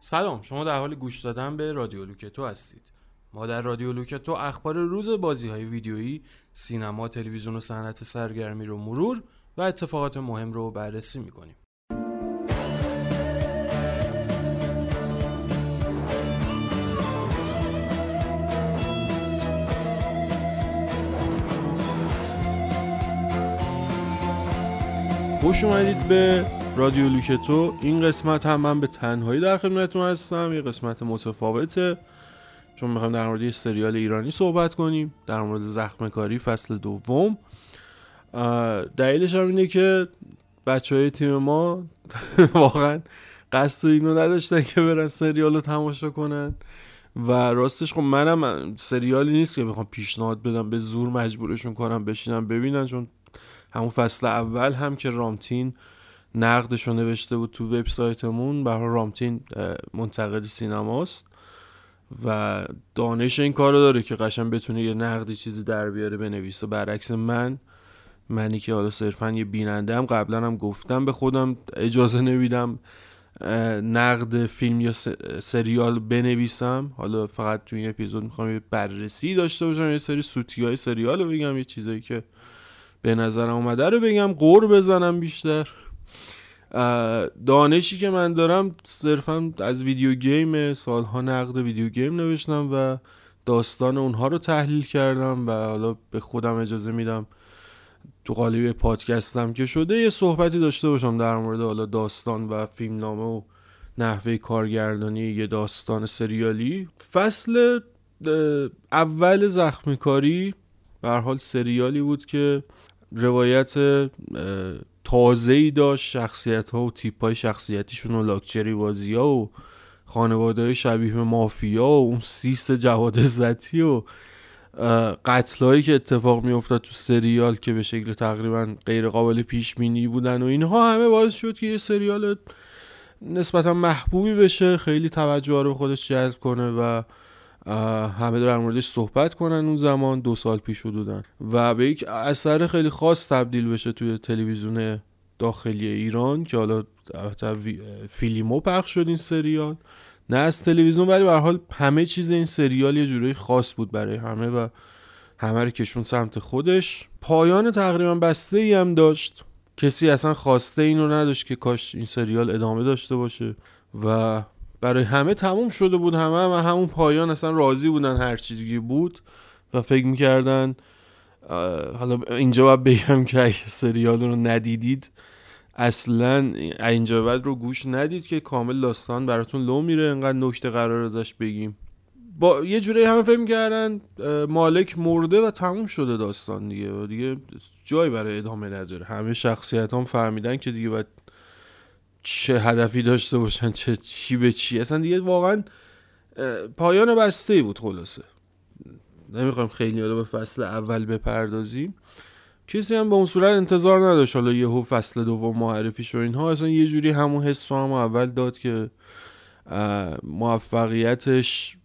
سلام شما در حال گوش دادن به رادیو لوکتو هستید. ما در رادیو لوکتو اخبار روز بازی های ویدیویی سینما تلویزیون و صنعت سرگرمی رو مرور و اتفاقات مهم رو بررسی می‌کنیم. خوش اومدید به رادیو لوکتو این قسمت هم من به تنهایی در خدمتتون هستم یه قسمت متفاوته. چون می‌خوایم در مورد یه سریال ایرانی صحبت کنیم در مورد زخم کاری فصل دوم. دلیلش هم اینه که بچه های تیم ما واقعا قصد اینو نداشتن که برن سریال رو تماشا کنن. و راستش خب منم سریالی نیست که بخوام پیشنهاد بدم به زور مجبورشون کنم بشینم ببینن چون همون فصل اول هم که رامتین نقدش رو نوشته بود تو وبسایتمون برای رامتین منتقد سینماست و دانش این کارو داره که قشن بتونه یه نقدی چیزی در بیاره بنویسه. برعکس من منی که حالا صرفا یه بیننده هم قبلا هم گفتم به خودم اجازه نمیدم نقد فیلم یا سریال بنویسم. حالا فقط تو این اپیزود می‌خوام یه بررسی داشته باشم یه سری سوتی های سریال رو بگم یه چیزایی که به نظرم اومده رو بگم قور بزنم بیشتر. دانشی که من دارم صرفا از ویدیو گیم سالها نقد ویدیو گیم نوشتم و داستان اونها رو تحلیل کردم و حالا به خودم اجازه میدم تو قالب پادکستم که شده یه صحبتی داشته باشم در مورد حالا داستان و فیلمنامه و نحوه کارگردانی یه داستان سریالی. فصل اول زخمی کاری به حال سریالی بود که روایت تازه ای داشت شخصیت ها و تیپ های شخصیتیشون و لاکچری بازی ها و خانواده های شبیه مافیا و اون سیست جواد زتی و قتل که اتفاق می افتاد تو سریال که به شکل تقریبا غیر قابل پیش بینی بودن و اینها همه باعث شد که یه سریال نسبتا محبوبی بشه خیلی توجه رو خودش جلب کنه و همه در موردش صحبت کنن اون زمان دو سال پیش حدودن و به یک اثر خیلی خاص تبدیل بشه توی تلویزیون داخلی ایران که حالا فیلیمو پخش شد این سریال. نه از تلویزیون ولی به حال همه چیز این سریال یه جورایی خاص بود برای همه و همه رو کشون سمت خودش. پایان تقریبا بسته ای هم داشت. کسی اصلا خواسته اینو نداشت که کاش این سریال ادامه داشته باشه و برای همه تموم شده بود همه هم همون پایان اصلا راضی بودن هر چیزی بود و فکر می‌کردن حالا اینجا باید بگم که اگه سریال رو ندیدید اصلا اینجا بعد رو گوش ندید که کامل داستان براتون لو میره انقدر نکته قرار داشت بگیم. با یه جوری همه فکر کردن مالک مرده و تموم شده داستان دیگه و دیگه جای برای ادامه نداره. همه شخصیت هم فهمیدن که دیگه باید چه هدفی داشته باشن چه چی به چی. اصلا دیگه واقعا پایان بسته بود خلاصه. نمی‌خوایم خیلی حالا به فصل اول بپردازیم. کسی هم به اون صورت انتظار نداشت حالا یهو فصل دوم معرفی شو اینها. اصلا یه جوری همون حس هم اول داد که موفقیتش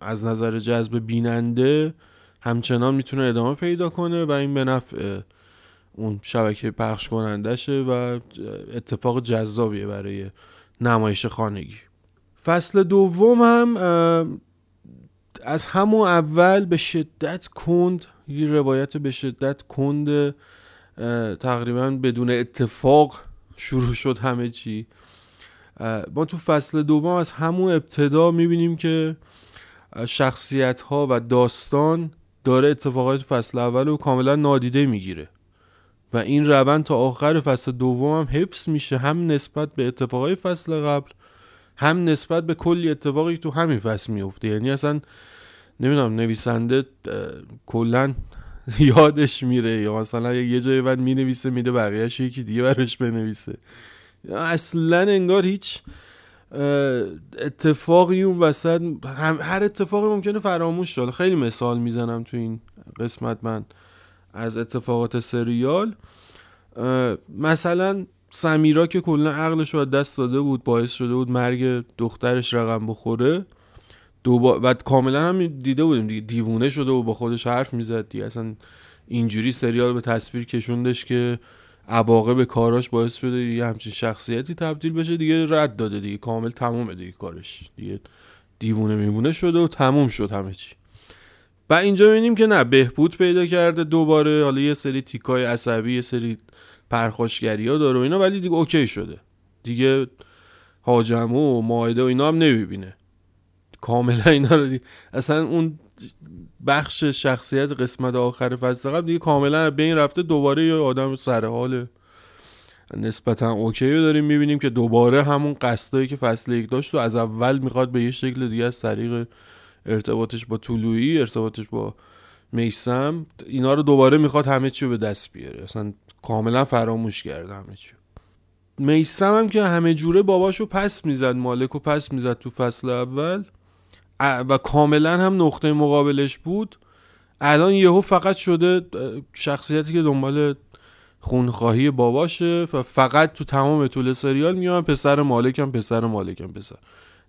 از نظر جذب بیننده همچنان می‌تونه ادامه پیدا کنه و این به نفع اون شبکه پخش کنندشه و اتفاق جذابیه برای نمایش خانگی. فصل دوم هم از همون اول به شدت کند یه روایت به شدت کند تقریبا بدون اتفاق شروع شد همه چی. ما تو فصل دوم از همون ابتدا می‌بینیم که شخصیت ها و داستان داره اتفاقات فصل اول رو کاملا نادیده می‌گیره. و این روند تا آخر فصل دوم هم حفظ میشه هم نسبت به اتفاقای فصل قبل هم نسبت به کلی اتفاقی تو همین فصل میفته. یعنی اصلا نمی‌دونم نویسنده کلا یادش میره. یا مثلا یه جایی بعد می‌نویسه میده بقیهش یکی دیگه براش بنویسه. اصلا انگار هیچ اتفاقی اون وسط هر اتفاقی ممکنه فراموش شد. خیلی مثال می‌زنم تو این قسمت من. از اتفاقات سریال مثلا سمیرا که کلا عقلش رو دست داده بود باعث شده بود مرگ دخترش رقم بخوره. دوبار و کاملا هم دیده بودیم دیگه دیوونه شده و با خودش حرف می‌زد دیگه. اصلا اینجوری سریال به تصویر کشوندش که عواقب کاراش باعث شده یه همچین شخصیتی تبدیل بشه دیگه رد داده دیگه. کامل تمومه دیگه کارش. دیگه دیوونه میمونه شده و تموم شد همه چی. و اینجا می‌بینیم که نه بهبود پیدا کرده دوباره حالا یه سری تیکای عصبی یه سری پرخاشگری ها داره و اینا ولی دیگه اوکی شده دیگه هاجمو و ماعده و اینا هم نمی‌بینه کاملا اینا رو دیگه. اصلا اون بخش شخصیت قسمت آخر فصل قبل دیگه کاملا به این رفته دوباره یه آدم سر حال نسبتا اوکی رو داریم می‌بینیم که دوباره همون قصدایی که فصل یک داشت و از اول می‌خواد به یه شکل دیگه از طریق ارتباطش با طولویی ارتباطش با میسم اینا رو دوباره می‌خواد همه چی رو به دست بیاره. اصلا کاملا فراموش کرده همه چی. میسم هم که همه جوره باباشو پس می‌زد مالک و پس می‌زد تو فصل اول. و کاملا هم نقطه مقابلش بود. الان یهو فقط شده شخصیتی که دنبال خونخواهی باباشه و فقط تو تمام طول سریال میان پسر مالکم پسر مالکم پسر.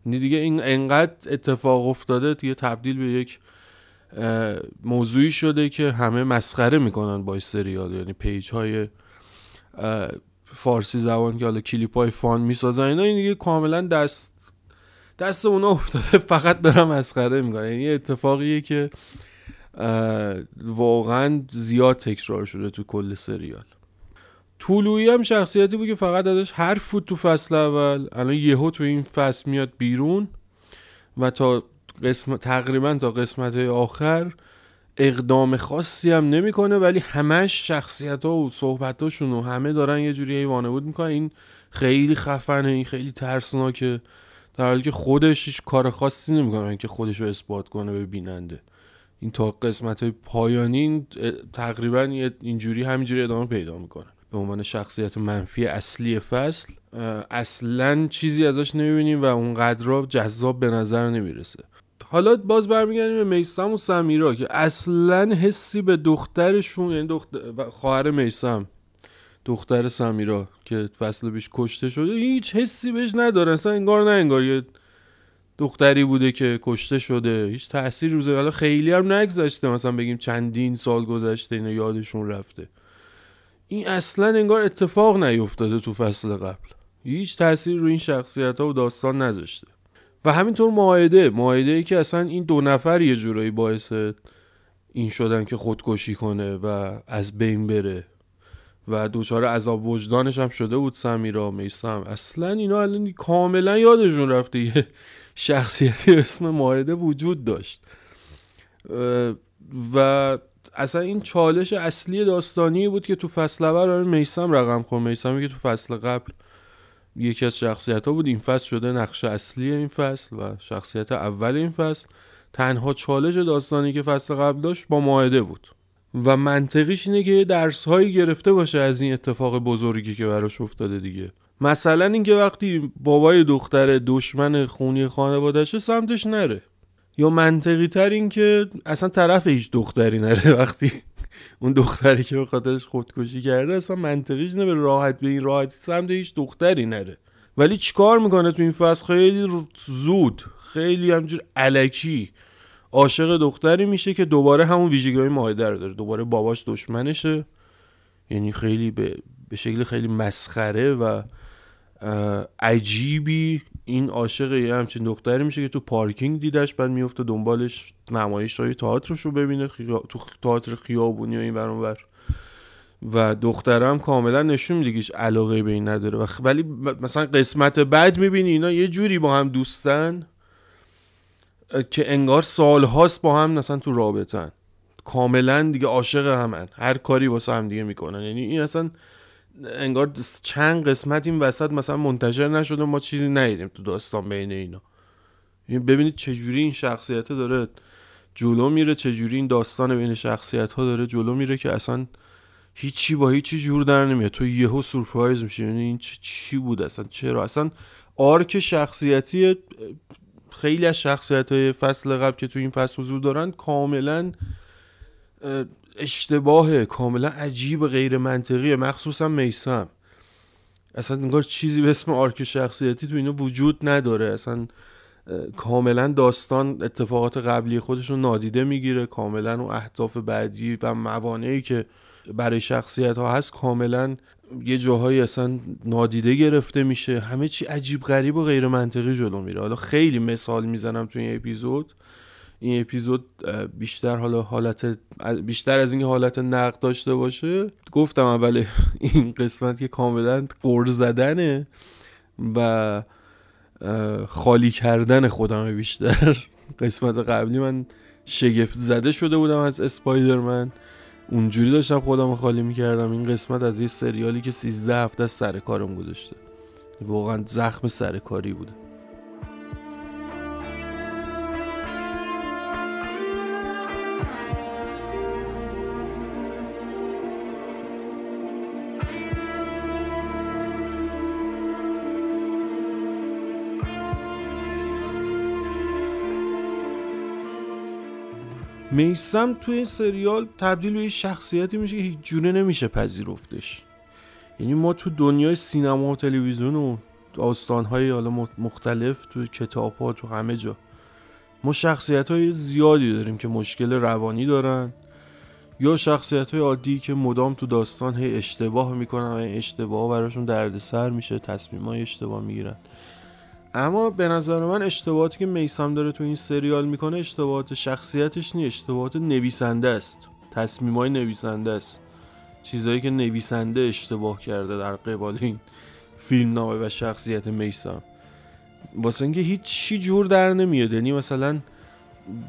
دیگه این انقدر اتفاق افتاده دیگه تبدیل به یک موضوعی شده که همه مسخره می‌کنن با سریال. یعنی پیج های فارسی زبان که حالا کلیپ های فان می‌سازن اینا این دیگه کاملا دست دست اونا افتاده. فقط دارم مسخره می‌کنن. یعنی اتفاقیه که واقعا زیاد تکرار شده تو کل سریال. طولویی هم شخصیتی بود که فقط ازش حرف فوت تو فصل اول. الان یهو تو این فصل میاد بیرون و تا قسم تقریبا تا قسمت آخر اقدام خاصی هم نمی‌کنه ولی همش شخصیت ها و صحبت هاشون و همه دارن یه جوری بود می‌کنن. این خیلی خفنه این خیلی ترسناکه. در حالی که خودش هیچ کار خاصی نمی‌کنه که خودش رو اثبات کنه به بیننده. این تا قسمت های پایانی تقریبا اینجوری همینجوری ادامه پیدا می‌کنه. به عنوان شخصیت منفی اصلی فصل اصلا چیزی ازش نمی‌بینیم و اونقدر جذاب به نظر نمی‌رسه. حالا باز برمیگردیم به میسم و سمیرا که اصلا حسی به دخترشون یعنی دختر خواهر میسم دختر سمیرا که فصل بیش کشته شده هیچ حسی بهش نداره. اصلا انگار نه انگار یه دختری بوده که کشته شده. هیچ تاثیر روزه حالا خیلی هم نگذشته. مثلا بگیم چندین سال گذشته اینا یادشون رفته. این اصلا انگار اتفاق نیفتاده تو فصل قبل. هیچ تاثیر رو این شخصیت ها و داستان نذاشته. و همینطور معایده معایده ای که اصلا این دو نفر یه جورایی باعث این شدن که خودکشی کنه و از بین بره. و دوچار عذاب وجدانش هم شده بود سمیرا میسم اصلا اینا الان کاملا یادشون رفته یه شخصیتی اسم معایده وجود داشت. و اصلا این چالش اصلی داستانی بود که تو فصل اول میسم رقم خورد. میسمی که تو فصل قبل یکی از شخصیت ها بود. این فصل شده نقش اصلی این فصل و شخصیت اول این فصل. تنها چالش داستانی که فصل قبل داشت با ماهده بود. و منطقیش اینه که درس هایی گرفته باشه از این اتفاق بزرگی که براش افتاده دیگه. مثلا اینکه وقتی بابای دختر دشمن خونی خانوادشه سمتش نره. یا منطقی تر این که اصلا طرف هیچ دختری نره. وقتی اون دختری که به خاطرش خودکشی کرده اصلا منطقیش نه به راحت به این راحتی سمت هیچ دختری نره. ولی چیکار می‌کنه تو این فصل؟ خیلی زود خیلی همجور علکی عاشق دختری میشه که دوباره همون ویژگی های رو داره. دوباره باباش دشمنشه. یعنی خیلی به, به شکل خیلی مسخره و عجیبی. این عاشق یه همچین دختری میشه که تو پارکینگ دیدش بعد میفته دنبالش نمایش های تئاترش رو ببینه تو تئاتر خیابونی و این برانور و دخترم کاملا نشون میده که علاقه به این نداره. و ولی مثلا قسمت بعد می‌بینی اینا یه جوری با هم دوستن که انگار سالهاست با هم مثلا تو رابطن. کاملا دیگه عاشق همن. هر کاری واسه هم دیگه می‌کنن. یعنی این اصلا انگار چند قسمت این وسط مثلا منتشر نشده ما چیزی ندیدیم تو داستان بین اینا. یعنی ببینید چجوری این شخصیت داره جلو میره چجوری این داستان بین شخصیت ها داره جلو میره که اصلا هیچی با هیچی جور در نمیاد. تو یهو سورپرایز میشه یعنی این چی بود اصلا؟ چرا؟ اصلا آرک شخصیتی خیلی از شخصیت های فصل قبل که تو این فصل حضور دارن کاملا اشتباه کاملا عجیب غیر منطقیه مخصوصا میسم اصلا انگار چیزی به اسم آرک شخصیتی تو اینا وجود نداره. اصلا کاملا داستان اتفاقات قبلی خودش رو نادیده می‌گیره. کاملا و اهداف بعدی و موانعی که برای شخصیت ها هست کاملا یه جاهایی اصلا نادیده گرفته میشه. همه چی عجیب غریب و غیر منطقی جلو میره. حالا خیلی مثال می‌زنم تو این اپیزود. این اپیزود بیشتر حالا حالت بیشتر از اینکه حالت نقد داشته باشه گفتم اول این قسمت که کاملا قرض زدنه و خالی کردن خودم بیشتر. قسمت قبلی من شگفت زده شده بودم از اسپایدرمن. اونجوری داشتم خودم خالی می‌کردم. این قسمت از یه سریالی که 13 هفته سر کارم گذاشته. واقعا زخم سرکاری بوده. میسم توی این سریال تبدیل به یه شخصیتی میشه که هیچ جوره نمیشه پذیرفتش. یعنی ما تو دنیای سینما و تلویزیون و داستانهای حالا مختلف تو کتاب ها تو همه جا ما شخصیت های زیادی داریم که مشکل روانی دارن یا شخصیت های عادی که مدام تو داستان هی اشتباه می‌کنن و این اشتباه براشون دردسر میشه تصمیم های اشتباه می‌گیرن. اما به نظر من اشتباهاتی که میسم داره تو این سریال می‌کنه اشتباهات شخصیتش نیست اشتباهات نویسنده است. تصمیمای نویسنده است. چیزایی که نویسنده اشتباه کرده در قبال این فیلم نامه و شخصیت میسم واسه اینکه چی جور در نمیاد. یعنی مثلا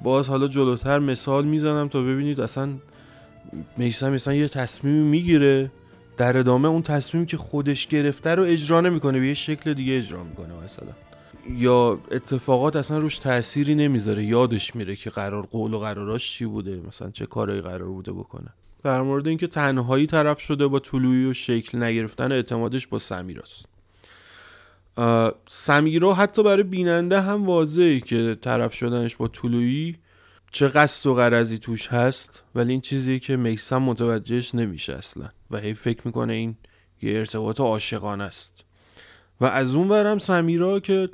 باز حالا جلوتر مثال می‌زنم تا ببینید اصلا میسم مثلا یه تصمیمی می‌گیره در ادامه اون تصمیم که خودش گرفته رو اجرا نمی‌کنه به یه شکل دیگه اجرا می‌کنه مثلا. یا اتفاقات اصلا روش تأثیری نمی‌ذاره یادش میره که قرار قول و قراراش چی بوده مثلا چه کارایی قرار بوده بکنه. در مورد اینکه تنهایی طرف شده با طلوعی و شکل نگرفتن اعتمادش با سمیراست. سمیرا حتی برای بیننده هم واضحه که طرف شدنش با طلوعی چه قصد و قرضی توش هست ولی این چیزی که میسم متوجهش نمیشه اصلا و هی فکر می‌کنه این یه ارتباط عاشقانه است. و از اون برم سمیرا که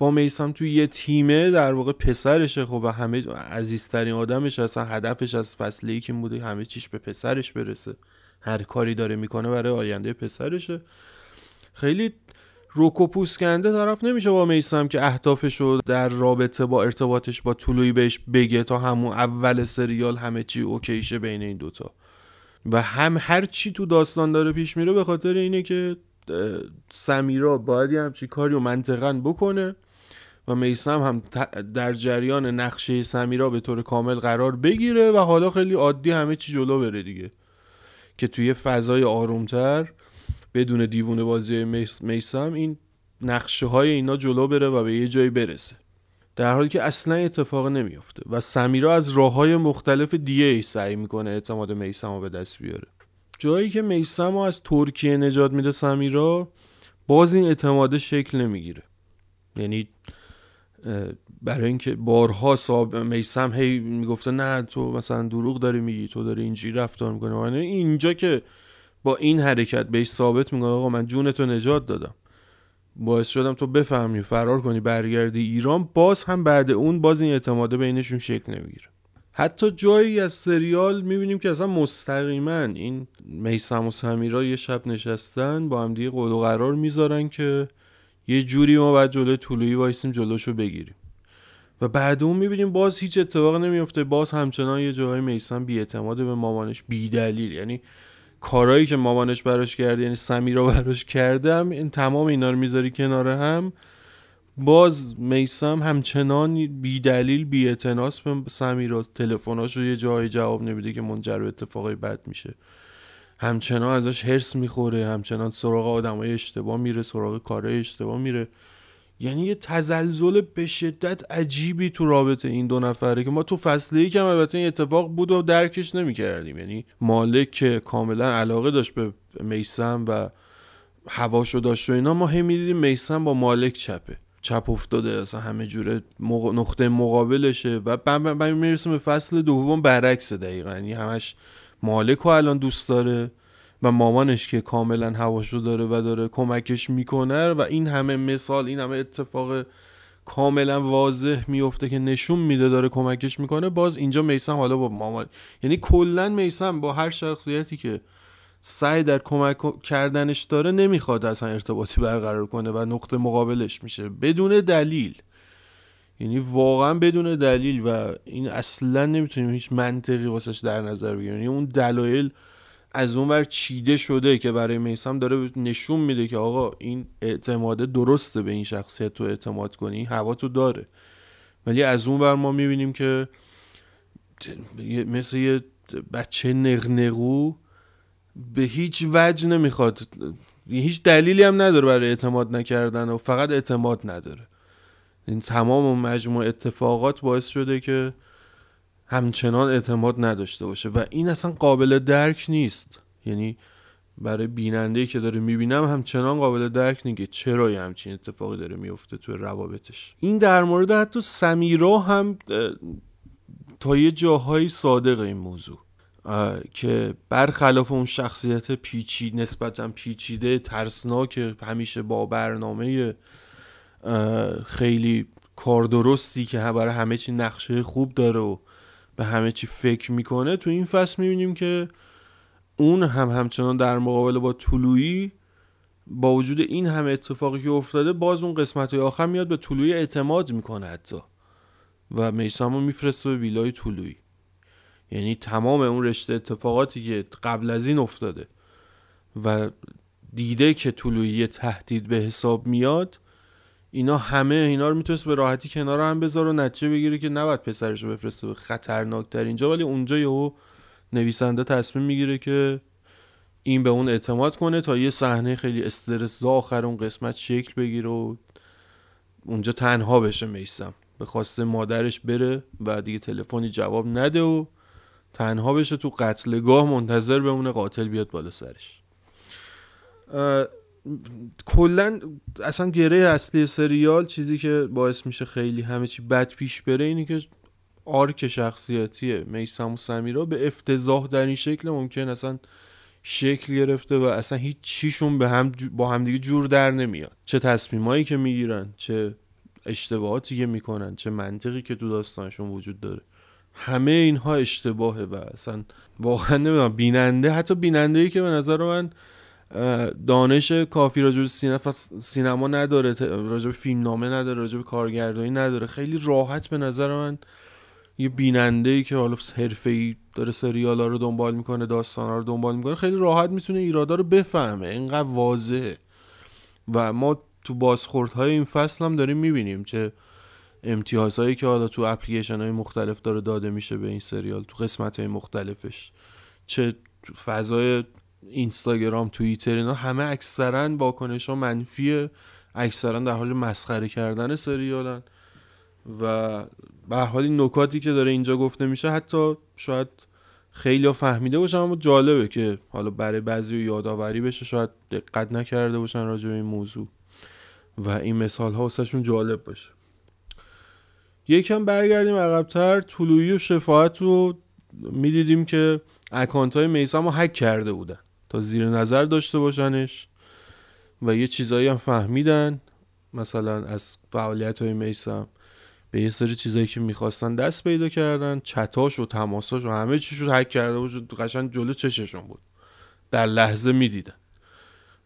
با میسم توی یه تیمه در واقع پسرشه خب و همه عزیزترین آدمش اصلا هدفش از فصل که بوده همه چیش به پسرش برسه. هر کاری داره می‌کنه برای آینده پسرشه. خیلی روکو پوسکنده طرف نمیشه با میسم که اهدافش رو در رابطه با ارتباطش با طولویی بهش بگه تا همون اول سریال همه چی اوکیشه بین این دوتا. و هم هر چی تو داستان داره پیش میره به خاطر اینه که سمیرا باید همچی کاری رو منطقا بکنه. و میسم هم در جریان نقشه سمیرا به طور کامل قرار بگیره و حالا خیلی عادی همه چی جلو بره دیگه. که توی فضای آرومتر بدون دیوونه بازی میسم این نقشه های اینا جلو بره و به یه جایی برسه. در حالی که اصلا اتفاق نمیافته و سمیرا از راه های مختلف دیگه ای سعی می‌کنه اعتماد میسم رو به دست بیاره. جایی که میسم از ترکیه نجات میده سمیرا باز این اعتماد شکل نمی‌گیره. یعنی برای اینکه بارها صاحب میسم هی می‌گفته نه تو مثلا دروغ داری میگی تو داری اینجوری رفتار می‌کنه و اینجا که با این حرکت بهش ثابت می‌کنه آقا من جونتو نجات دادم. باعث شدم تو بفهمی فرار کنی برگردی ایران باز هم بعد اون باز این اعتماده بینشون شکل نمی‌گیره. حتی جایی از سریال می‌بینیم که اصلا مستقیما این میسم و سمیرا یه شب نشستن با هم دیگه قول و قرار می‌ذارن که یه جوری ما باید جلوی طولویی وایسیم جلوشو بگیریم. و بعد اون می‌بینیم باز هیچ اتفاق نمیفته باز همچنان یه جاهای میسم بیاعتماد به مامانش بیدلیل. یعنی کارهایی که مامانش براش کرده یعنی سمیرا براش کردم این تمام اینا رو می‌ذاری کنار هم. باز میسم همچنان بی دلیل بی اتناس به سمیرا تلفناش رو یه جایی جواب نمیده که منجر به اتفاقی بد میشه. همچنان ازش هرس می‌خوره همچنان سراغ آدمای اشتباه میره سراغ کارهای اشتباه میره. یعنی یه تزلزل به شدت عجیبی تو رابطه این دو نفره که ما تو فصل که البته این اتفاق بود و درکش نمی‌کردیم. یعنی مالک که کاملا علاقه داشت به میسم و هواشو داشت و اینا ما هم می‌دیدیم میسم با مالک چپه. چپ افتاده اصلا همه جوره نقطه مقابلشه و بعد می‌رسیم به فصل دوم برعکس دقیقا. یعنی همش مالک الان دوست داره و مامانش که کاملا هواشو داره و داره کمکش می‌کنه و این همه مثال این همه اتفاق کاملا واضح میفته که نشون میده داره کمکش می‌کنه. باز اینجا میسم حالا با مامان. یعنی کلا میسم با هر شخصیتی که سعی در کمک کردنش داره نمی‌خواد اصلا ارتباطی برقرار کنه و نقطه مقابلش میشه. بدون دلیل. یعنی واقعا بدون دلیل و این اصلا نمی‌تونیم هیچ منطقی واسش در نظر بگیریم. یعنی اون دلایل از اون ور چیده شده که برای میسم داره نشون میده که آقا این اعتماده درسته به این شخصیت تو اعتماد کنی هوا تو داره. ولی از اون ور ما می‌بینیم که مثل یه بچه نقنقو به هیچ وجه نمی‌خواد هیچ دلیلی هم نداره برای اعتماد نکردن و فقط اعتماد نداره. این تمام مجموع اتفاقات باعث شده که همچنان اعتماد نداشته باشه و این اصلا قابل درک نیست. یعنی برای بیننده که داره می‌بینم همچنان قابل درک نیگه چرا یه همچین اتفاقی داره میفته توی روابطش. این در مورد حتی سمیرا هم تا یه جاهایی صادق این موضوع که برخلاف اون شخصیت پیچی نسبتا پیچیده ترسناک همیشه با برنامه خیلی کار درستی که برای همه چی نقشه خوب داره و به همه چی فکر می‌کنه تو این فصل می‌بینیم که اون هم همچنان در مقابل با طلویی با وجود این همه اتفاقی که افتاده باز اون قسمت های آخر میاد به طلویی اعتماد می‌کنه حتی. و میسامو میفرسته به ویلای طلویی یعنی تمام اون رشته اتفاقاتی که قبل از این افتاده و دیده که طلویی تهدید به حساب میاد اینا همه اینا رو می‌تونست به راحتی کنار هم بذاره و نتیجه بگیره که نباید پسرش رو بفرسته به خطرناک در اینجا. ولی اونجا یهو نویسنده تصمیم می‌گیره که این به اون اعتماد کنه تا یه صحنه خیلی استرس آخر اون قسمت شکل بگیره و اونجا تنها بشه میسم به خواسته مادرش بره و دیگه تلفنی جواب نده و تنها بشه تو قتلگاه منتظر بمونه قاتل بیاد بالا سرش. کلا اصلا گره اصلی سریال چیزی که باعث میشه خیلی همه چی بد پیش بره اینه که آرک شخصیتی میسم و سمیرا به افتضاح در این شکل ممکن اصلا شکل گرفته و اصلا هیچ چیشون به هم با همدیگه جور در نمیاد. چه تصمیمایی که می‌گیرن چه اشتباهاتی که می‌کنن چه منطقی که تو داستانشون وجود داره. همه اینها اشتباهه و اصلا واقعا نمی‌دونم بیننده حتی بیننده ای که به نظر من دانش کافی راجع سینما سینما نداره راجع به فیلم نامه نداره راجع به کارگردانی نداره. خیلی راحت به نظر من یه بیننده ای که حالا ای داره سریال ها رو دنبال می‌کنه داستان ها رو دنبال می‌کنه خیلی راحت می‌تونه ایرادا رو بفهمه. اینقدر واضحه. و ما تو بازخوردهای این فصل هم داریم می‌بینیم چه امتیازهایی که حالا تو اپلیکیشن های مختلف داره داده میشه به این سریال تو قسمت های مختلفش. چه فضای اینستاگرام توییتر اینا همه اکثرا واکنش ها منفیه. اکثرا در حال مسخره کردن سریالن. و به حال این نکاتی که داره اینجا گفته میشه حتی شاید خیلی ها فهمیده باشن اما جالبه که حالا برای بعضی یادآوری بشه شاید دقت نکرده باشن راجع به این موضوع. و این مثال ها واسهشون جالب باشه. یکم برگردیم عقبتر. طلوعی و شفاعت رو می‌دیدیم که اکانت های میسم رو حک کرده بودن. تا زیر نظر داشته باشنش و یه چیزایی هم فهمیدن. مثلا از فعالیت های میسم به یه سری چیزایی که می‌خواستن دست پیدا کردن. چتاش و تماساش و همه چیش رو حک کرده بود. قشنگ جلو چششون بود. در لحظه می‌دیدن.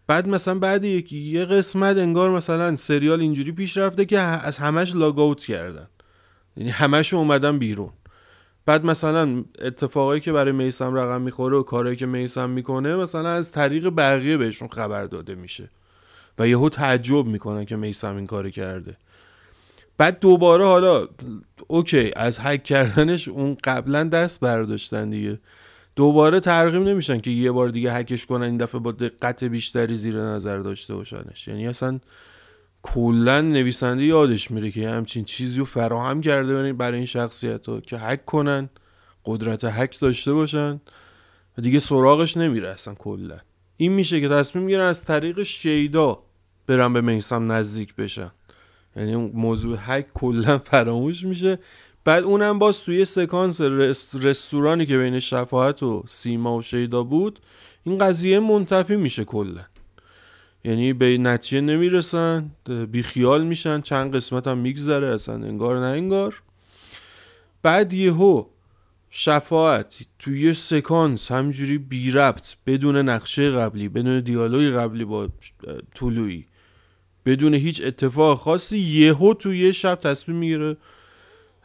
بعد مثلا بعد یکی یه قسمت انگار مثلا سریال اینجوری پیش رفته که از همش لاگ اوت کردن. یعنی همش اومدن بیرون. بعد مثلا اتفاقایی که برای میسم رقم می‌خوره و کارهایی که میسم می‌کنه مثلا از طریق بقیه بهشون خبر داده میشه و یهو تعجب می‌کنن که میسم این کار کرده. بعد دوباره حالا اوکی از هک کردنش اون قبلا دست برداشتن دیگه. دوباره ترغیب نمیشن که یه بار دیگه هکش کنن این دفعه با دقت بیشتری زیر نظر داشته باشنش. یعنی اصلا کلا نویسنده یادش میره که همچین چیزی رو فراهم کرده برای این شخصیت ها که هک کنن قدرت هک داشته باشن و دیگه سراغش نمیره اصلا کلا. این میشه که تصمیم می‌گیرن از طریق شیدا برن به میسم نزدیک بشن. یعنی اون موضوع هک کلا فراموش میشه. بعد اونم باز توی سکانس رستورانی که بین شفاعت و سیما و شیدا بود این قضیه منتفی میشه کلا. یعنی به نتیجه نمی‌رسن بیخیال میشن چند قسمت هم میگذره اصلا انگار نه انگار. بعد یهو شفاعت توی یه سکانس همجوری بی ربط بدون نقشه قبلی بدون دیالوگ قبلی با طولویی بدون هیچ اتفاق خاصی یهو توی یه شب تصمیم می‌گیره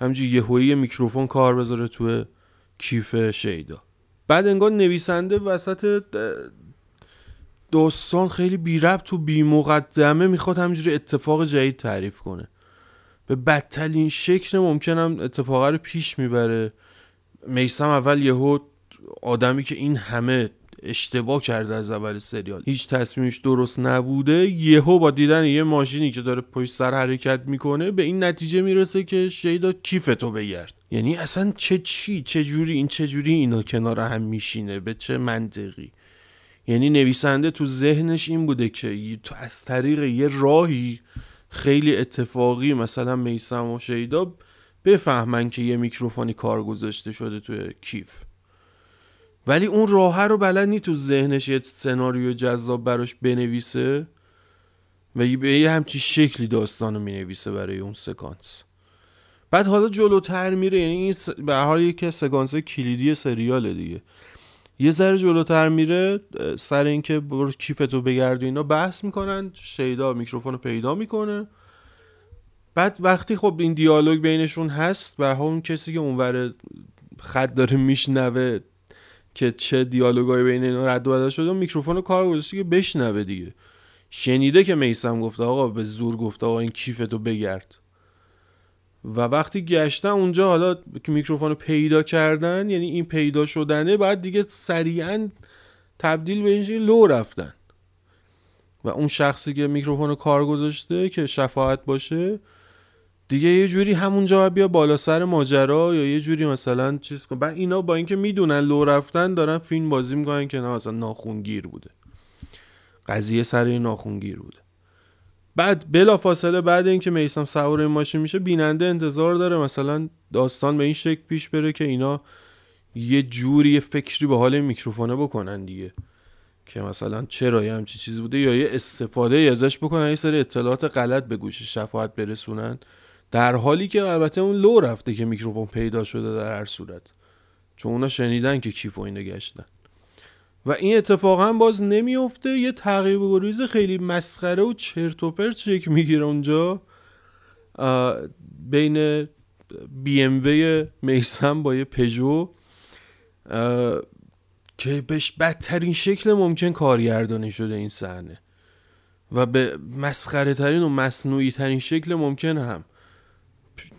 همجوری یهویی میکروفون کار بذاره توی کیف شیدا. بعد انگار نویسنده وسط داستان خیلی بی ربط تو بی مقدمه می‌خواد همجوری اتفاق جدید تعریف کنه. به بدترین شکل ممکنم اتفاق رو پیش می‌بره. میسم اول یهو آدمی که این همه اشتباه کرده از اول سریال هیچ تصمیمش درست نبوده یهو با دیدن یه ماشینی که داره پشت سر حرکت می‌کنه به این نتیجه می‌رسه که شیدا کیفتو بگرد. یعنی اصلا چه چی چه جوری این چه جوری اینا کنار هم میشینه به چه منطقی؟ یعنی نویسنده تو ذهنش این بوده که تو از طریق یه راهی خیلی اتفاقی مثلا میسم و شیدا بفهمن که یه میکروفونی کار گذاشته شده توی کیف. ولی اون راه رو بلد نی تو ذهنش یه سناریو جذاب براش بنویسه و یه همچی شکلی داستان رو می‌نویسه برای اون سکانس. بعد حالا جلوتر میره یعنی این به حال یکی سکانس کلیدی سریاله دیگه. یه ذره جلوتر میره سر اینکه برو کیفتو بگرد اینا بحث می‌کنن شیدا میکروفون رو پیدا می‌کنه. بعد وقتی خب این دیالوگ بینشون هست و اون کسی که اونور خط داره میشنوه که چه دیالوگای بین اینا رد و بدل شده میکروفون رو کار گذاشته که بشنوه دیگه. شنیده که میسم گفته آقا به زور گفته آقا این کیفتو بگرد. و وقتی گشتن اونجا حالا که میکروفون رو پیدا کردن یعنی این پیدا شدنه بعد دیگه سریعا تبدیل به اینجا لو رفتن. و اون شخصی که میکروفون رو کار گذاشته که شفاعت باشه دیگه یه جوری همونجا بیا بالا سر ماجرا یا یه جوری مثلا چیز کن. بعد اینا با اینکه می‌دونن لو رفتن دارن فیلم بازی می‌کنن که نه مثلا ناخونگیر بوده. قضیه سر ناخونگیر بوده. بعد بلا فاصله بعد اینکه میسم سوار این ماشین میشه بیننده انتظار داره مثلا داستان به این شکل پیش بره که اینا یه جوری یه فکری به حال میکروفونه بکنن دیگه. که مثلا چرا یه همچی چیزی بوده یا یه استفاده ازش بکنن یه سری اطلاعات غلط به گوش شفاعت برسونن. در حالی که البته اون لو رفته که میکروفون پیدا شده در هر صورت. چون اونا شنیدن که کیف و اینو گشتن. و این اتفاق هم باز نمیفته یه تغییر گریز خیلی مسخره و چرت و پرت شکل می‌گیره اونجا. بین بی ام وی میسم با یه پژو که بهش بدترین شکل ممکن کارگردانی شده این صحنه. و به مسخره ترین و مصنوعی ترین شکل ممکن هم.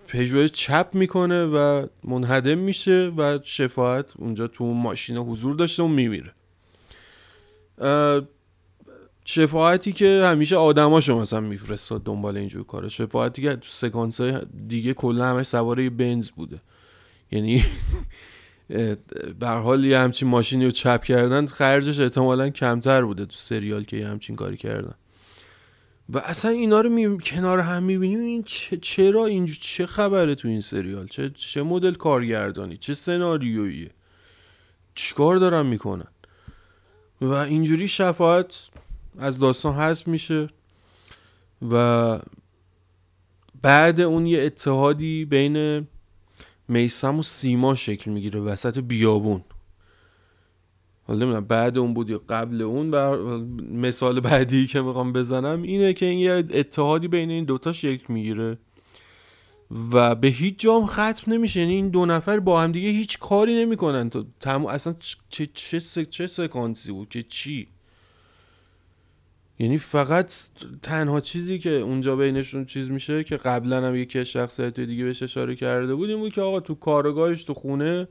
پژو چپ می‌کنه و منهدم میشه و شفاعت اونجا تو ماشین حضور داشته و میمیره. شفاعتی که همیشه آدماشو مثلا میفرستاد دنبال اینجور کاره شفاعتی که تو سکانس های دیگه کلا همش سواره بنز بوده. یعنی به حال یه همچین ماشینی رو چپ کردن خرجش احتمالا کمتر بوده تو سریال که یه همچین کاری کردن. و اصلا اینا رو می... کنار هم می‌بینیم این چرا اینجور چه خبره تو این سریال؟ چه, چه مدل کارگردانی؟ چه سناریویه چیکار دارن می‌کنن؟ و اینجوری شفاعت از داستان حذف میشه و بعد اون یه اتحادی بین میسم و سیما شکل می‌گیره وسط بیابون. حالا نمی‌دونم بعد اون بود یا قبل اون و مثال بعدی که می‌خوام بزنم اینه که این یه اتحادی بین این دوتا شکل می‌گیره. و به هیچ جام ختم نمیشه. یعنی این دو نفر با هم دیگه هیچ کاری نمی‌کنن. تو تمام اصلا چه چه چه سکانسی بود؟ که چی؟ یعنی فقط تنها چیزی که اونجا بینشون چیز میشه که قبلا هم یکی شخصیت دیگه بهش اشاره کرده بود این بود که آقا تو کارگاهش تو خونه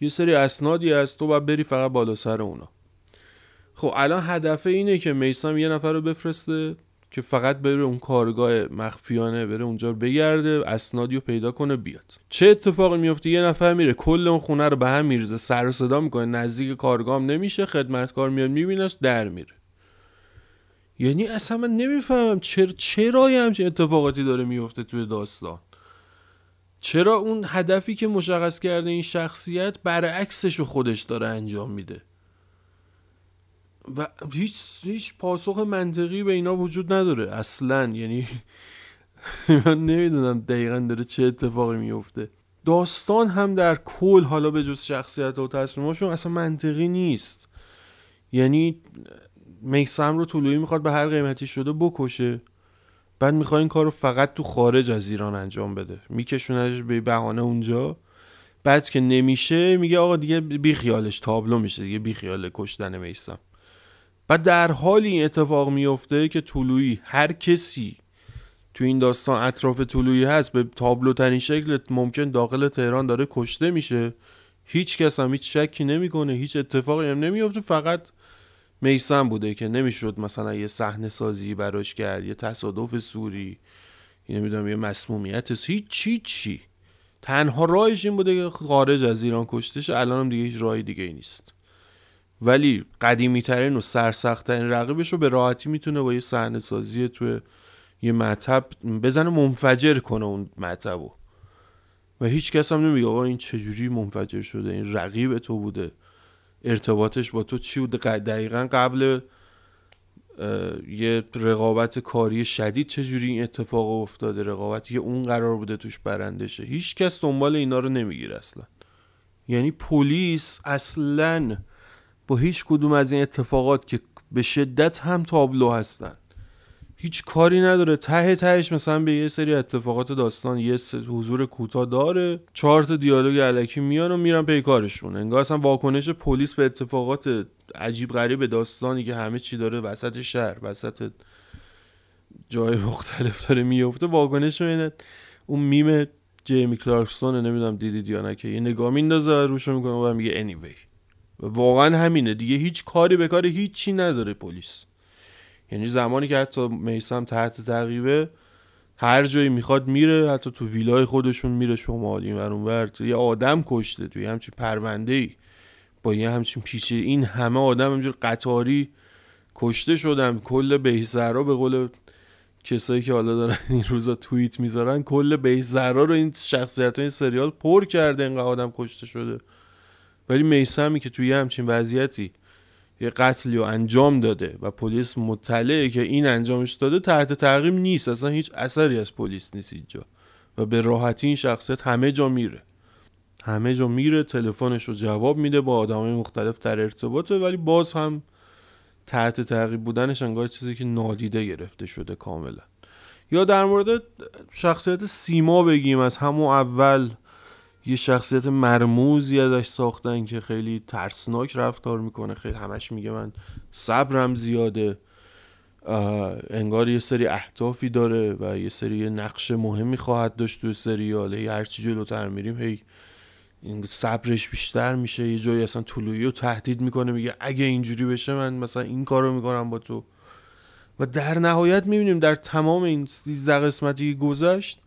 یه سری اسنادی هست تو باید بری فقط بالا سر اونا. خب الان هدف اینه که میسام یه نفر رو بفرسته. که فقط بره اون کارگاه مخفیانه بره اونجا بگرده اسنادی رو پیدا کنه بیاد. چه اتفاقی میفته؟ یه نفر میره کل اون خونه رو به هم میریزه سر صدا می‌کنه نزدیک کارگاه نمیشه خدمتکار میاد میبینش در میره. یعنی اصلا من نمی‌فهمم چرا چرا همچین اتفاقاتی داره میفته توی داستان. چرا اون هدفی که مشخص کرده این شخصیت برعکسش رو خودش داره انجام میده؟ و هیچ هیچ پاسخ منطقی به اینا وجود نداره. اصلا. یعنی من نمی‌دونم دقیقا داره چه اتفاقی میفته داستان هم در کل حالا به جز شخصیت و تصمیماشون اصلا منطقی نیست. یعنی میسم رو طولویی می‌خواد به هر قیمتی شده بکشه. بعد می‌خواد این کار رو فقط تو خارج از ایران انجام بده. میکشونش به بهانه اونجا. بعد که نمیشه میگه آقا دیگه بیخیالش تابلو میشه. دیگه بیخیال کشتن میسم. بعد در حالی این اتفاق میفته که طولویی هر کسی تو این داستان اطراف طولویی هست به تابلو ترین شکل ممکن داخل تهران داره کشته میشه. هیچ کس هم هیچ شکی نمی‌کنه هیچ اتفاقی هم نمیفته فقط میسم بوده که نمی‌شد مثلا یه صحنه سازی براش کرد یه تصادف سوری یه نمی‌دونم یه مسمومیت هیچ چی چی. تنها راهش این بوده که خارج از ایران کشته الان هم دیگه هیچ راهی دیگه ای نیست. ولی قدیمی ترین و سرسخت ترین رقیبش رو به راحتی می‌تونه با یه صحنه سازی تو یه مطب بزنه منفجر کنه اون مطب و هیچ کس هم نمیگه آقا این چجوری منفجر شده؟ این رقیب تو بوده. ارتباطش با تو چی بوده؟ دقیقا قبل یه رقابت کاری شدید چجوری این اتفاق افتاده؟ رقابتی که اون قرار بوده توش برنده شه هیچ کس دنبال اینا رو نمی‌گیره اصلا. یعنی پلیس اصلا با هیچ کدوم از این اتفاقات که به شدت هم تابلو هستن. هیچ کاری نداره. ته تهش مثلا به یه سری اتفاقات داستان یه حضور کوتاه داره. چهار تا دیالوگ علکی میان و میرن پی کارشون. انگار اصلا واکنش پلیس به اتفاقات عجیب غریب داستانی که همه چی داره وسط شهر وسط جای مختلف داره میفته واکنش اینه. اون میم جیمی کلارکسون نمی‌دونم دیدید یا نه که یه نگاه میندازه روشو می‌کنه و میگه anyway. واقعا همینه. دیگه هیچ کاری به کار هیچی نداره پلیس. یعنی زمانی که حتی میسم تحت تعقیبه هر جایی می‌خواد میره حتی تو ویلای خودشون میره شمالی و اونور یه آدم کشته توی همچین پرونده ای با یه همچین پیشه این همه آدم همجور قطاری کشته شدن. کل بهزرا به قول کسایی که حالا دارن این روزا توییت می‌ذارن کل بهزرا رو این شخصیت این سریال پر کرده اینقدر آدم کشته شده. ولی میسمی که توی همچین وضعیتی یه قتلی رو انجام داده و پلیس مطلعه که این انجامش داده تحت تعقیب نیست. اصلا هیچ اثری از پلیس نیست اینجا. و به راحتی این شخصیت همه جا میره. همه جا میره تلفنش رو جواب میده با آدمای مختلف در ارتباطه. ولی باز هم تحت تعقیب بودنش انگار چیزی که نادیده گرفته شده کاملا. یا در مورد شخصیت سیما بگیم از همون اول یه شخصیت مرموزی ازش ساختن که خیلی ترسناک رفتار می‌کنه. خیلی همش میگه من صبرم زیاده. انگار یه سری اهدافی داره و یه سری نقش مهمی خواهد داشت تو سریال هی هرچی جلوتر میریم هی این صبرش بیشتر میشه. یه جایی اصلا طلوعی رو تهدید می‌کنه میگه اگه اینجوری بشه من مثلا این کارو می‌کنم با تو. و در نهایت می‌بینیم در تمام این 13 قسمتی گذشت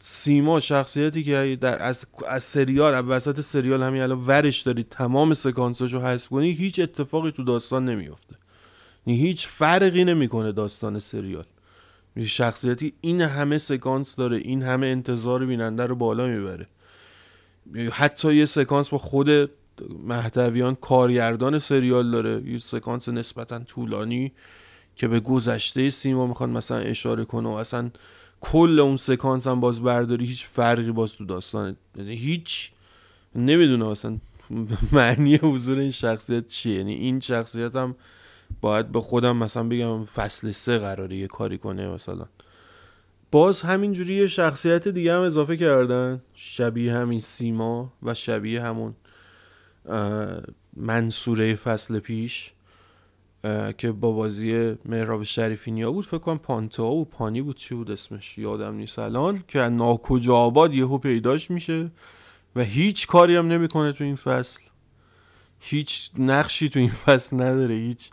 سیما شخصیتی که در از, از سریال وسط سریال همین الان ورش داری تمام سکانساشو حذف کنی هیچ اتفاقی تو داستان نمیافته. یعنی هیچ فرقی نمی‌کنه داستان سریال. شخصیتی این همه سکانس داره این همه انتظار بیننده رو بالا می‌بره. حتی یه سکانس با خود محتویان کارگردان سریال داره. یه سکانس نسبتا طولانی که به گذشته سیما می‌خواد مثلا اشاره کنه و اصلا کل اون سکانس هم باز برداری هیچ فرقی باز تو داستان یعنی هیچ نمی‌دونه اصلا معنی حضور این شخصیت چیه. یعنی این شخصیت هم باید به خودم مثلا بگم فصل سه قراره یه کاری کنه مثلا. باز همینجوری یه شخصیت دیگه هم اضافه کردن شبیه همین سیما و شبیه همون منصوره فصل پیش. که با بازی مهراب شریفینیا بود فکر کنم پانتا و پانی بود چی بود اسمش؟ یادم نیست الان. که ناکجا آباد یهو پیداش میشه و هیچ کاری هم نمی‌کنه تو این فصل. هیچ نقشی تو این فصل نداره هیچ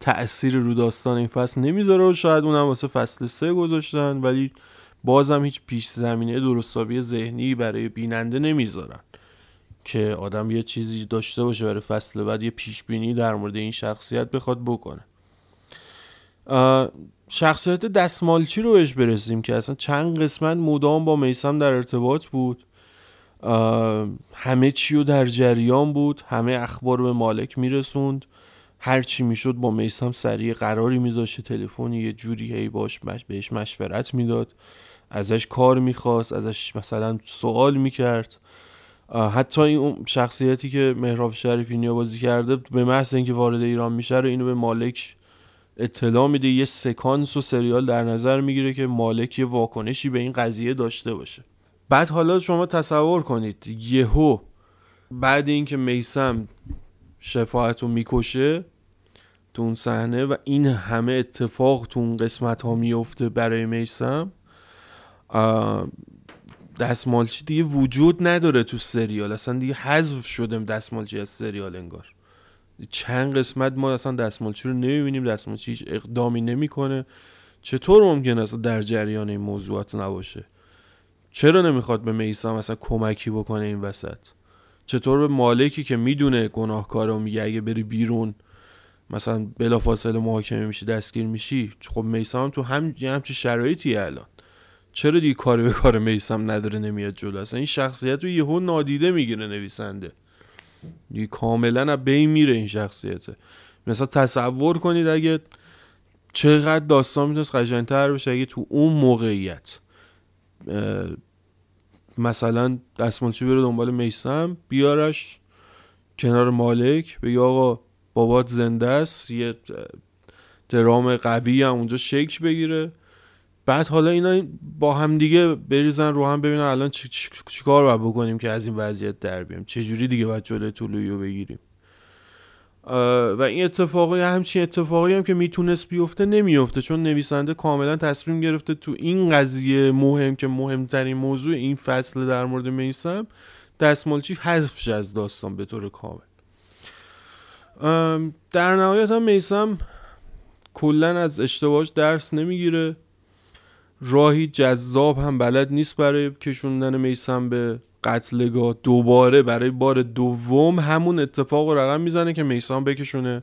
تأثیر رو داستان این فصل نمی‌ذاره و شاید اونم واسه فصل سه گذاشتن ولی بازم هیچ پیش زمینه درستابی ذهنی برای بیننده نمی‌ذارن. که آدم یه چیزی داشته باشه برای فصل بعد یه پیش بینی در مورد این شخصیت بخواد بکنه. شخصیت دستمالچی رو بهش برسیم که اصلا چند قسمت مدام با میسم در ارتباط بود. همه چی رو در جریان بود همه اخبار به مالک میرسوند. هر چی می‌شد با میسم سریع قراری میذاشه تلفنی یه جوری هی باش بهش مشورت می‌داد. ازش کار می‌خواست ازش مثلا سوال می‌کرد. حتی این شخصیتی که مهراب شریفی بازی کرده به محض اینکه وارد ایران میشه رو اینو به مالک اطلاع میده. یه سکانس و سریال در نظر می‌گیره که مالک یه واکنشی به این قضیه داشته باشه. بعد حالا شما تصور کنید یهو بعد اینکه میسم شفاعت رو می‌کشه تو اون صحنه و این همه اتفاق تو اون قسمت ها میفته برای میسم دستمالچی دیگه وجود نداره تو سریال. اصلا دیگه حذف شده دستمالچی از سریال انگار. چند قسمت ما اصلا دستمالچی رو نمی‌بینیم دستمالچی هیچ اقدامی نمی‌کنه. چطور ممکن است در جریان این موضوعات نباشه؟ چرا نمی‌خواد به میسم اصلا کمکی بکنه این وسط؟ چطور به مالکی که می‌دونه گناهکاره و میگه اگه بری بیرون مثلا بلافاصله محاکمه میشی دستگیر میشی؟ خب میسم تو هم همچی شرایطی الان. چرا دیگه کاری به کار میسم نداره نمیاد جلو؟ اصلا این شخصیت رو یهو نادیده می‌گیره نویسنده. دیگه کاملا از بین میره این شخصیته مثلا تصور کنید اگه چقدر داستان می‌تونست قشنگتر بشه اگه تو اون موقعیت مثلا دستمالچی بره دنبال میسم بیارش کنار مالک بگه آقا بابات زنده است یه درام قوی هم اونجا شکل بگیره. بعد حالا اینا با هم دیگه بریزن رو هم ببینن الان چیکار باید بکنیم که از این وضعیت در بیام چجوری دیگه باید جلوی طلوعی رو بگیریم؟ و این اتفاقی همچین اتفاقی هم که می‌تونست بیفته نمیفته چون نویسنده کاملا تصمیم گرفته تو این قضیه مهم که مهمترین موضوع این فصل در مورد میسم دستمالچی حذفش از داستان به طور کامل. در نهایت هم میسم کلا از اشتباهش درس نمی‌گیره. راهی جذاب هم بلد نیست برای کشوندن میسم به قتلگاه دوباره برای بار دوم همون اتفاق و رقم می‌زنه که میسم بکشونه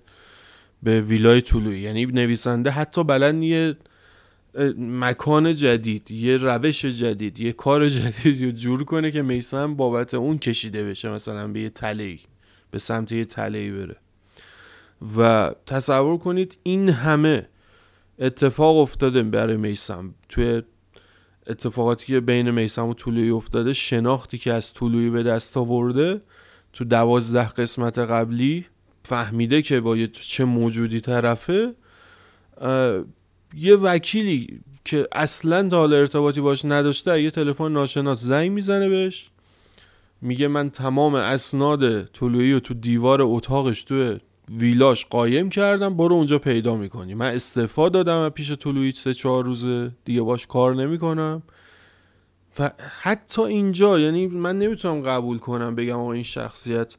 به ویلای طلوعی. یعنی نویسنده حتی بلد یه مکان جدید یه روش جدید یه کار جدید جور کنه که میسم بابت اون کشیده بشه مثلا به یه تله به سمت یه تله بره. و تصور کنید این همه اتفاق افتاده برای میسم. توی اتفاقاتی که بین میسم و طولوی افتاده شناختی که از طولوی به دست آورده تو دوازده قسمت قبلی فهمیده که با چه موجودی طرفه. یه وکیلی که اصلا تا حالا ارتباطی باش نداشته یه تلفن ناشناس زنگ می‌زنه بهش. میگه من تمام اسناد طلوعی و تو دیوار اتاقش تو ویلاش قایم کردم برو اونجا پیدا می‌کنی. من استعفا دادم پیش طلوعی سه چهار روزه. دیگه باش کار نمی‌کنم. و حتی اینجا یعنی من نمی‌تونم قبول کنم بگم آقا این شخصیت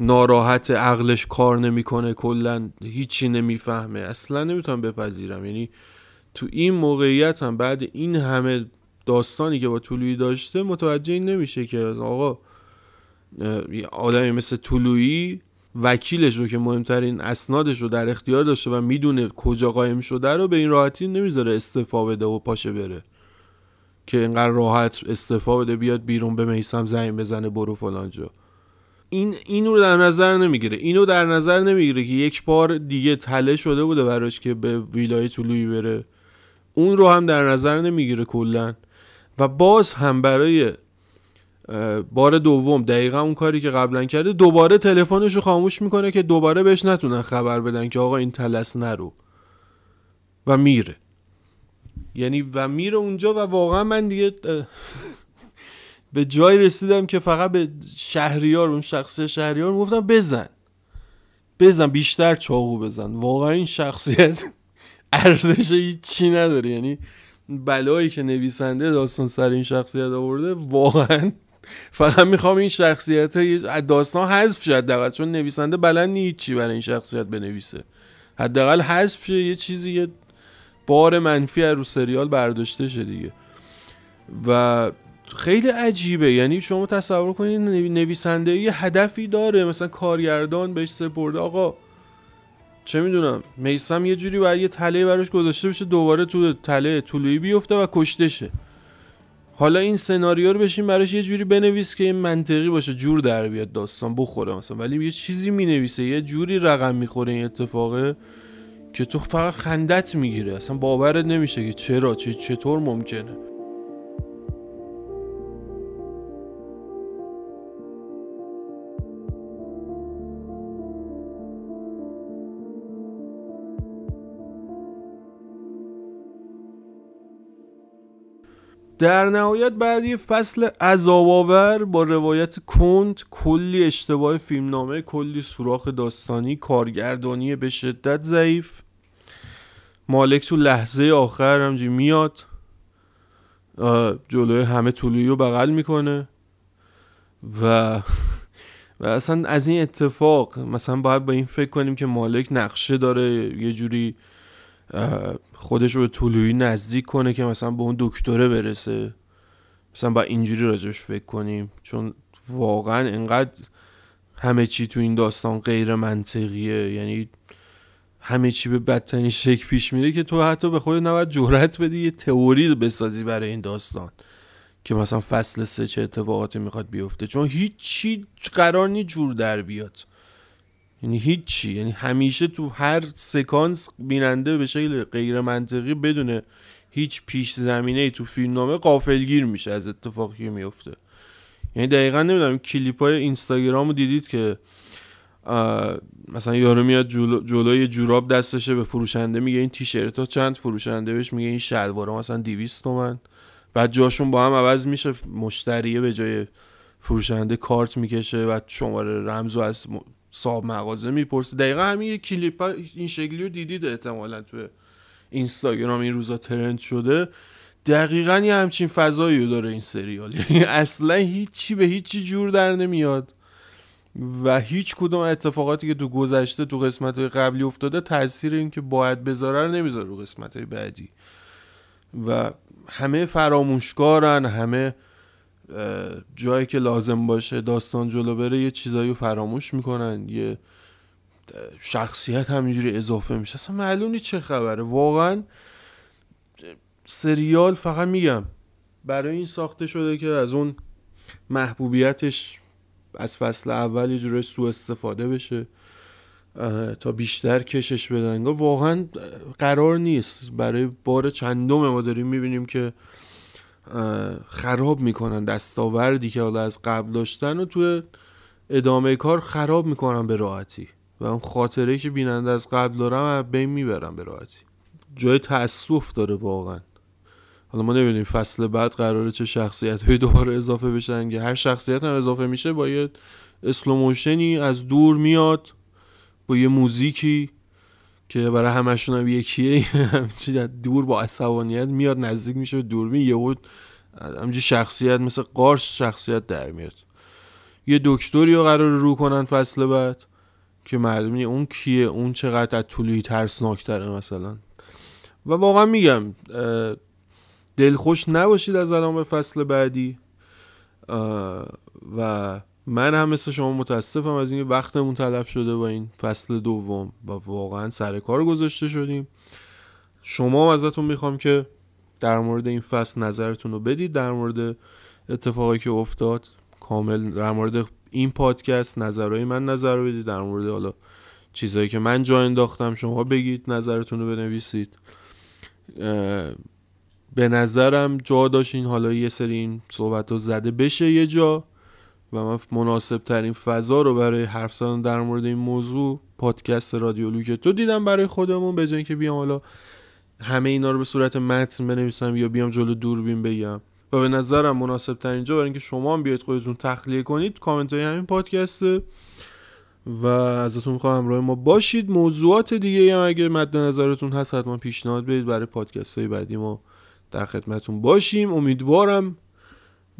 ناراحت عقلش کار نمی‌کنه کلا هیچی نمی‌فهمه. اصلا نمی‌تونم بپذیرم. یعنی تو این موقعیت هم بعد این همه داستانی که با طلوعی داشته متوجه این نمیشه که آقا آدمی مثل طلوعی وکیلش رو که مهمترین اسنادش رو در اختیار داشته و می‌دونه کجا قایم شده رو به این راحتی نمی‌ذاره استفا بده و پاشه بره. که اینقدر راحت استفا بده بیاد بیرون به میسم زنگ بزنه برو فلان جا. این اینو در نظر نمی‌گیره. اینو در نظر نمی‌گیره که یک بار دیگه تله شده بوده براش که به ویلای طلوعی بره. اون رو هم در نظر نمی‌گیره کلا. و باز هم برای بار دوم دقیقا اون کاری که قبلا کرده دوباره تلفنش رو خاموش می‌کنه که دوباره بهش نتونن خبر بدن که آقا این تلس نرو. و میره. یعنی و میره اونجا و واقعا من دیگه به جای رسیدم که فقط به شهریار اون شخصی شهریار گفتم بزن. بزن بیشتر چاقو بزن. واقعا این شخصیت ارزش چی نداره. یعنی بلایی که نویسنده داستان سر این شخصیت آورده واقعا فقط می‌خوام این شخصیت داستان حذف شد حداقل چون نویسنده بلد نیست چی برای این شخصیت بنویسه. حداقل حذف شه یه چیزی یه بار منفی از رو سریال برداشته شه دیگه. و خیلی عجیبه. یعنی شما تصور کنید نویسنده یه هدفی داره مثلا کارگردان بهش سپرده. آقا چه می‌دونم میسم یه جوری باید یه تله براش گذاشته بشه دوباره تو تله طولویی بیفته و کشته شه. حالا این سناریو رو بشین براش یه جوری بنویس که این منطقی باشه جور در بیاد داستان بخوره مثلا. ولی یه چیزی می‌نویسه یه جوری رقم می‌خوره این اتفاقه که تو فقط خندت می‌گیره اصلا باورت نمیشه که چرا چه چطور ممکنه. در نهایت بعد یه فصل عذاباور با روایت کند کلی اشتباه فیلمنامه کلی سوراخ داستانی کارگردانی به شدت ضعیف. مالک تو لحظه آخر همجی میاد جلوی همه طولویی رو بغل می‌کنه و و اصلا از این اتفاق مثلا باید با این فکر کنیم که مالک نقشه داره یه جوری خودش رو به طولویی نزدیک کنه که مثلا به اون دکتره برسه. مثلا با اینجوری راجبش فکر کنیم. چون واقعا انقدر همه چی تو این داستان غیر منطقیه. یعنی همه چی به بدترین شکل پیش میره که تو حتی به خود نباید جرأت بدی یه تئوری بسازی برای این داستان. که مثلا فصل سه چه اتفاقاتی می‌خواد بیفته. چون هیچ چی قرار نی جور در بیاد. یعنی هیچی. یعنی همیشه تو هر سکانس بیننده به شکل غیر منطقی بدونه هیچ پیش زمینه ای تو فیلم نامه قافلگیر میشه از اتفاقی میفته. یعنی دقیقا نمی‌دونم کلیپ های اینستاگرام رو دیدید که مثلا یارو میاد جلو جلوی جوراب دستشه به فروشنده میگه این تیشرت ها چند؟ فروشنده بهش میگه این شلوارا مثلا 200 تومن. بعد جاشون با هم عوض میشه مشتریه به جای فروشنده کارت می‌کشه و شماره رمز از صاحب مغازه می‌پرسه. دقیقا همین یه کلیپ این شکلی رو دیدید احتمالا تو اینستاگرام این روزا ترند شده. دقیقا یه همچین فضایی رو داره این سریال. یعنی اصلا هیچی به هیچی جور در نمیاد. و هیچ کدوم اتفاقاتی که تو گذشته تو قسمت های قبلی افتاده تاثیر این که باید بذاره رو نمی‌ذاره رو قسمت های بعدی. و همه فراموشکارن همه جایی که لازم باشه داستان جلو بره یه چیزایی رو فراموش می‌کنن. یه شخصیت همینجوری اضافه میشه. اصلا معلومی چه خبره. واقعا سریال فقط میگم برای این ساخته شده که از اون محبوبیتش از فصل اول یه جوری سو استفاده بشه تا بیشتر کشش بدن. واقعا قرار نیست. برای بار چندم ما داریم می‌بینیم که خراب می‌کنن دستاوردی که حالا از قبل داشتن و تو ادامه کار خراب می‌کنن به راحتی. و اون خاطره که بیننده از قبل دارم بین می‌برم به راحتی. جای تاسف داره واقعا. حالا ما نبینیم فصل بعد قراره چه شخصیت های دوباره اضافه بشن که هر شخصیت هم اضافه میشه با یه اسلوموشنی از دور میاد با یه موزیکی. که برای همشون هم یکیه. همچین دور با عصبانیت میاد نزدیک میشه به دوربین. یهو همچین شخصیت مثل قارش شخصیت در میاد. یه دکتری رو قرار رو کنن فصل بعد که معلومه اون کیه اون چقدر از طولوی ترسناکتره مثلا. و واقعا میگم دلخوش نباشید از الان به فصل بعدی. و من هم مثل شما متاسفم از اینکه وقتمون تلف شده با این فصل دوم و واقعا سر کار گذاشته شدیم. شما ازتون می‌خوام که در مورد این فصل نظرتون رو بدید در مورد اتفاقی که افتاد کامل در مورد این پادکست نظرهای من نظر رو بدید در مورد حالا چیزهایی که من جا انداختم شما بگید نظرتون رو بنویسید. به نظرم جا داشتین حالا یه سری این صحبت رو زده بشه یه جا. و من مناسب ترین فضا رو برای حرف زدن در مورد این موضوع پادکست رادیو تو دیدم برای خودمون به جای که بیام حالا همه اینا رو به صورت متن بنویسم یا بیام جلو دوربین بگم. و به نظرم مناسب ترین جا برای اینکه شما هم بیاید خودتون تخلیه کنید کامنت های همین پادکسته. و ازتون می‌خوام همراه ما باشید. موضوعات دیگه هم اگه مد نظرتون هست حتما پیشنهاد بدید. برای پادکست های بعدی ما در خدمتون باشیم. امیدوارم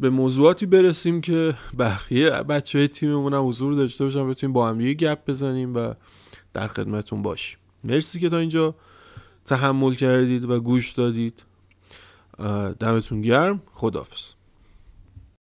به موضوعاتی برسیم که بقیه بچه های تیممون هم حضور داشته باشن بتونیم با هم یه گپ بزنیم و در خدمتون باشیم. مرسی که تا اینجا تحمل کردید و گوش دادید. دمتون گرم. خدافز